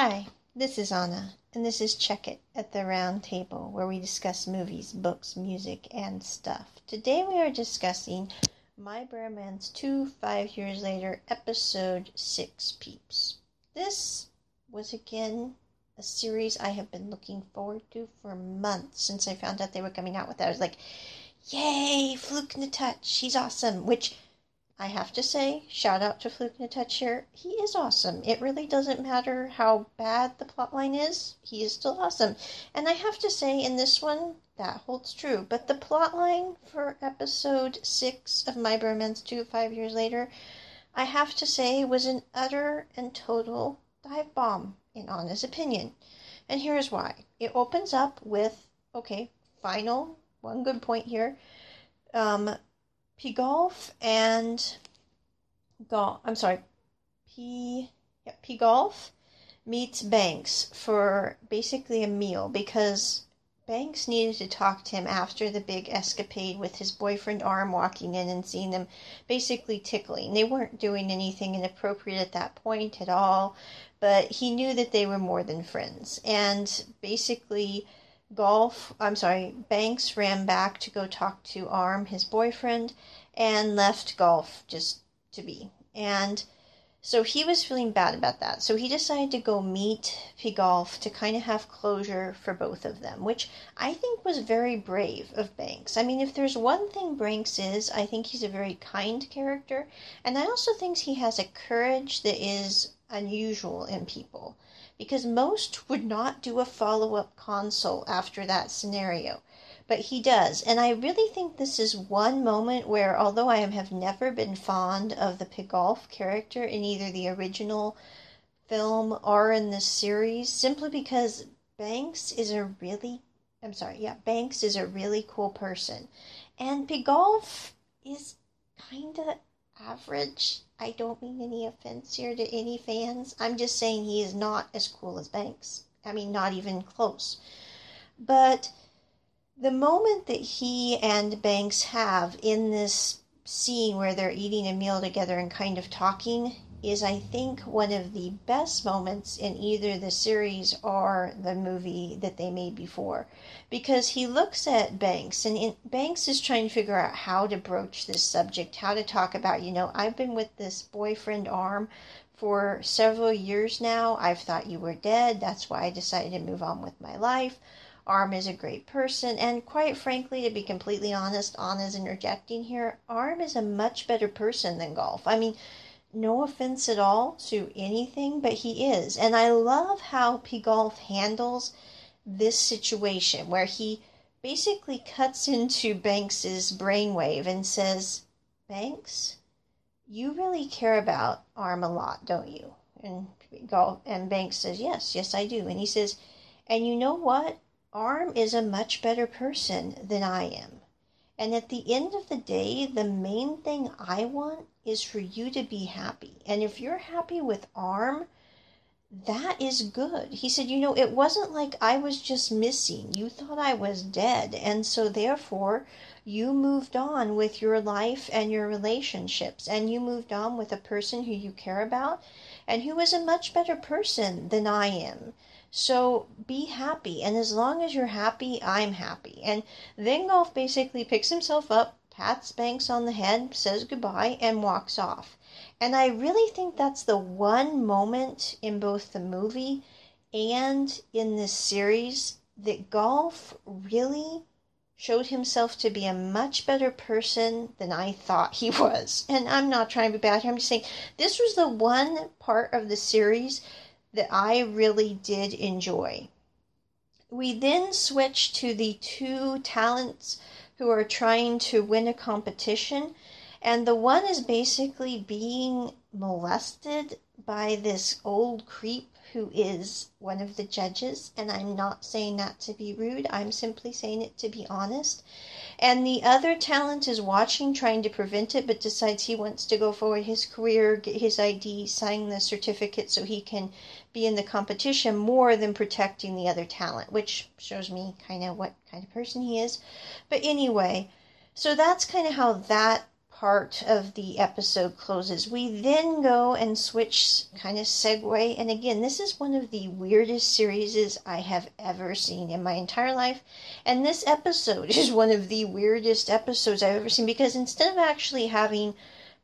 Hi, this is Anna, and this is Check It at the Round Table, where we discuss movies, books, music, and stuff. Today we are discussing My Bromance 2 Five Years Later, Episode 6 Peeps. This was again a series I have been looking forward to for months since I found out they were coming out with it. I was like, yay, Fluke Touch, he's awesome, which I have to say, shout out to Fluke here. He is awesome. It really doesn't matter how bad the plotline is, he is still awesome. And I have to say, in this one, that holds true. But the plotline for episode six of My Bromance 2 five years later, I have to say, was an utter and total dive bomb, in Anna's opinion. And here's why. It opens up with, okay, final, one good point here. Um, P Golf and Golf. I'm sorry, P yeah, P Golf meets Banks for basically a meal because Banks needed to talk to him after the big escapade with his boyfriend Arm walking in and seeing them basically tickling. They weren't doing anything inappropriate at that point at all, but he knew that they were more than friends. And basically, Golf, I'm sorry, Banks ran back to go talk to Arm, his boyfriend, and left Golf just to be. And so he was feeling bad about that. So he decided to go meet P Golf to kind of have closure for both of them, which I think was very brave of Banks. I mean, if there's one thing Banks is, I think he's a very kind character. And I also think he has a courage that is unusual in people because most would not do a follow up console after that scenario. But he does. And I really think this is one moment where, although I have never been fond of the Pigolf character in either the original film or in this series, simply because Banks is a really, I'm sorry, yeah, Banks is a really cool person. And Pigolf is kind of average. I don't mean any offense here to any fans. I'm just saying he is not as cool as Banks. I mean, not even close. But the moment that he and Banks have in this scene where they're eating a meal together and kind of talking is, I think, one of the best moments in either the series or the movie that they made before. Because he looks at Banks, and in, Banks is trying to figure out how to broach this subject, how to talk about, you know, I've been with this boyfriend arm for several years now. I've thought you were dead. That's why I decided to move on with my life. Arm is a great person, and quite frankly, to be completely honest, Anna's interjecting here, Arm is a much better person than Golf. I mean, no offense at all to anything, but he is. And I love how P Golf handles this situation where he basically cuts into Banks's brainwave and says, Banks, you really care about Arm a lot, don't you? And Golf and Banks says, Yes, yes I do. And he says, And you know what? Arm is a much better person than I am. And at the end of the day, the main thing I want is for you to be happy. And if you're happy with Arm, that is good. He said, You know, it wasn't like I was just missing. You thought I was dead. And so, therefore, you moved on with your life and your relationships. And you moved on with a person who you care about and who is a much better person than I am. So be happy. And as long as you're happy, I'm happy. And then Golf basically picks himself up, pats Banks on the head, says goodbye, and walks off. And I really think that's the one moment in both the movie and in this series that Golf really showed himself to be a much better person than I thought he was. And I'm not trying to be bad here. I'm just saying this was the one part of the series that I really did enjoy. We then switch to the two talents who are trying to win a competition. And the one is basically being molested by this old creep who is one of the judges. And I'm not saying that to be rude, I'm simply saying it to be honest. And the other talent is watching, trying to prevent it, but decides he wants to go forward his career, get his ID, sign the certificate so he can be in the competition more than protecting the other talent, which shows me kind of what kind of person he is. But anyway, so that's kind of how that part of the episode closes. We then go and switch, kind of segue. And again, this is one of the weirdest series I have ever seen in my entire life. And this episode is one of the weirdest episodes I've ever seen because instead of actually having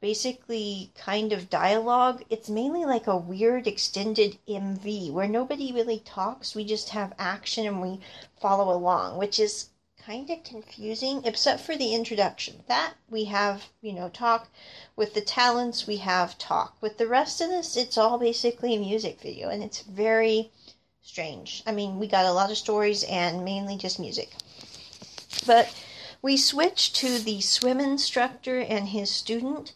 basically kind of dialogue, it's mainly like a weird extended MV where nobody really talks. We just have action and we follow along, which is kind of confusing, except for the introduction. That we have, you know, talk. With the talents, we have talk. With the rest of this, it's all basically a music video, and it's very strange. I mean, we got a lot of stories and mainly just music. But we switch to the swim instructor and his student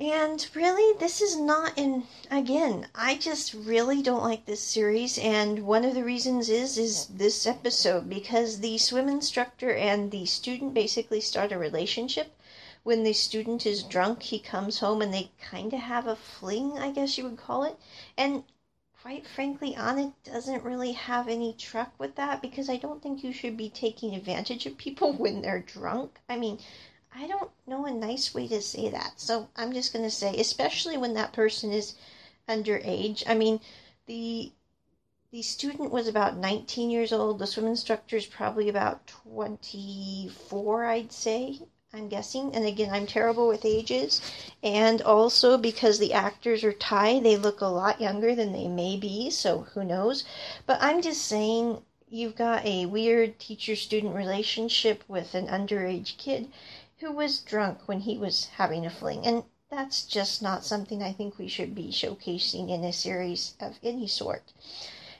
and really, this is not in again, I just really don't like this series and one of the reasons is is this episode because the swim instructor and the student basically start a relationship. When the student is drunk, he comes home and they kind of have a fling, I guess you would call it. And quite frankly, Anna doesn't really have any truck with that because I don't think you should be taking advantage of people when they're drunk. I mean, I don't know a nice way to say that. So I'm just going to say, especially when that person is underage. I mean, the the student was about 19 years old. The swim instructor is probably about 24, I'd say. I'm guessing. And again, I'm terrible with ages. And also because the actors are Thai, they look a lot younger than they may be. So who knows? But I'm just saying, you've got a weird teacher student relationship with an underage kid who was drunk when he was having a fling. And that's just not something I think we should be showcasing in a series of any sort.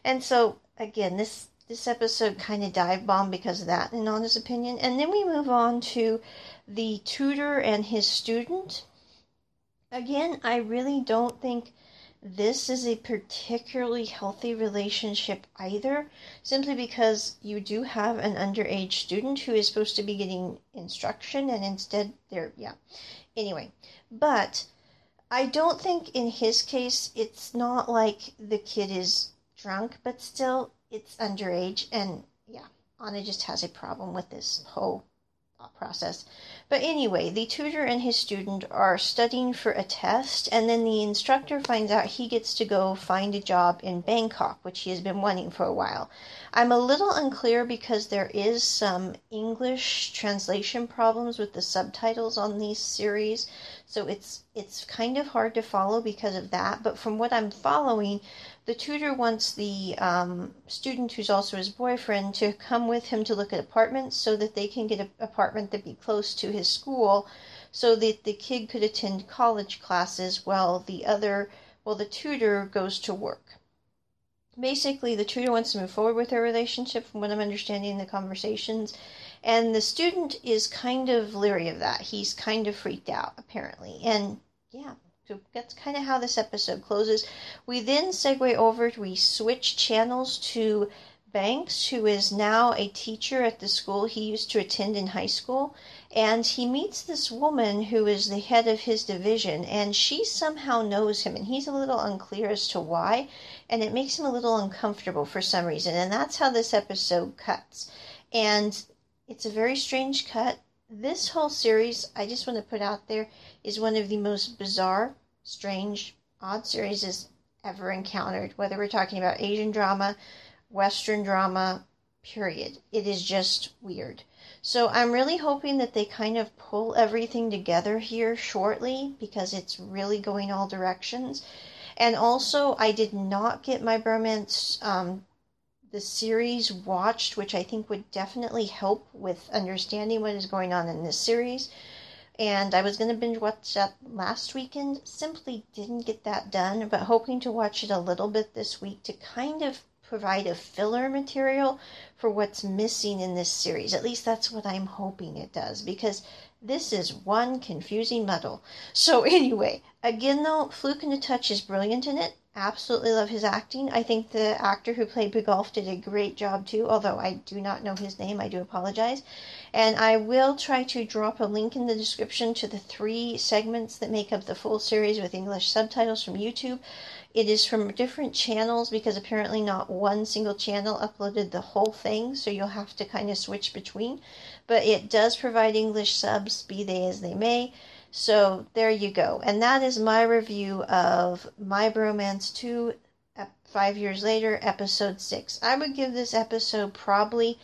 And so, again, this this episode kind of dive bomb because of that, in Anna's opinion. And then we move on to the tutor and his student. Again, I really don't think this is a particularly healthy relationship either, simply because you do have an underage student who is supposed to be getting instruction and instead they're, yeah. Anyway, but I don't think in his case it's not like the kid is drunk, but still it's underage and yeah, Anna just has a problem with this whole process. But anyway, the tutor and his student are studying for a test, and then the instructor finds out he gets to go find a job in Bangkok, which he has been wanting for a while. I'm a little unclear because there is some English translation problems with the subtitles on these series, so it's it's kind of hard to follow because of that. But from what I'm following, the tutor wants the um, student, who's also his boyfriend, to come with him to look at apartments so that they can get an apartment that be close to his school, so that the kid could attend college classes while the other, while the tutor goes to work. Basically, the tutor wants to move forward with their relationship, from what I'm understanding the conversations, and the student is kind of leery of that. He's kind of freaked out, apparently, and yeah, so that's kind of how this episode closes. We then segue over, we switch channels to Banks, who is now a teacher at the school he used to attend in high school. And he meets this woman who is the head of his division, and she somehow knows him, and he's a little unclear as to why, and it makes him a little uncomfortable for some reason. And that's how this episode cuts. And it's a very strange cut. This whole series, I just want to put out there, is one of the most bizarre, strange, odd series ever encountered, whether we're talking about Asian drama, Western drama, period. It is just weird. So I'm really hoping that they kind of pull everything together here shortly because it's really going all directions. And also, I did not get my bromance um, the series watched, which I think would definitely help with understanding what is going on in this series and I was going to binge watch that last weekend. Simply didn't get that done, but hoping to watch it a little bit this week to kind of provide a filler material for what's missing in this series. At least that's what I'm hoping it does because this is one confusing muddle. So, anyway, again, though, Fluke and the Touch is brilliant in it absolutely love his acting. I think the actor who played Bugolf did a great job too, although I do not know his name. I do apologize. And I will try to drop a link in the description to the three segments that make up the full series with English subtitles from YouTube. It is from different channels because apparently not one single channel uploaded the whole thing, so you'll have to kind of switch between. But it does provide English subs, be they as they may. So there you go. And that is my review of My Bromance 2 five years later, episode 6. I would give this episode probably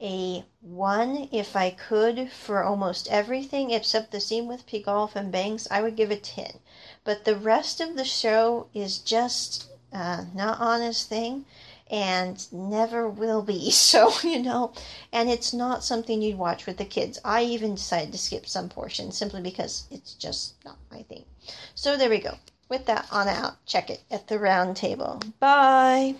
a 1 if I could for almost everything except the scene with Pigolf and Banks. I would give a 10. But the rest of the show is just uh, not Anna's thing and never will be. So, you know, and it's not something you'd watch with the kids. I even decided to skip some portions simply because it's just not my thing. So there we go. With that on out, check it at the round table. Bye.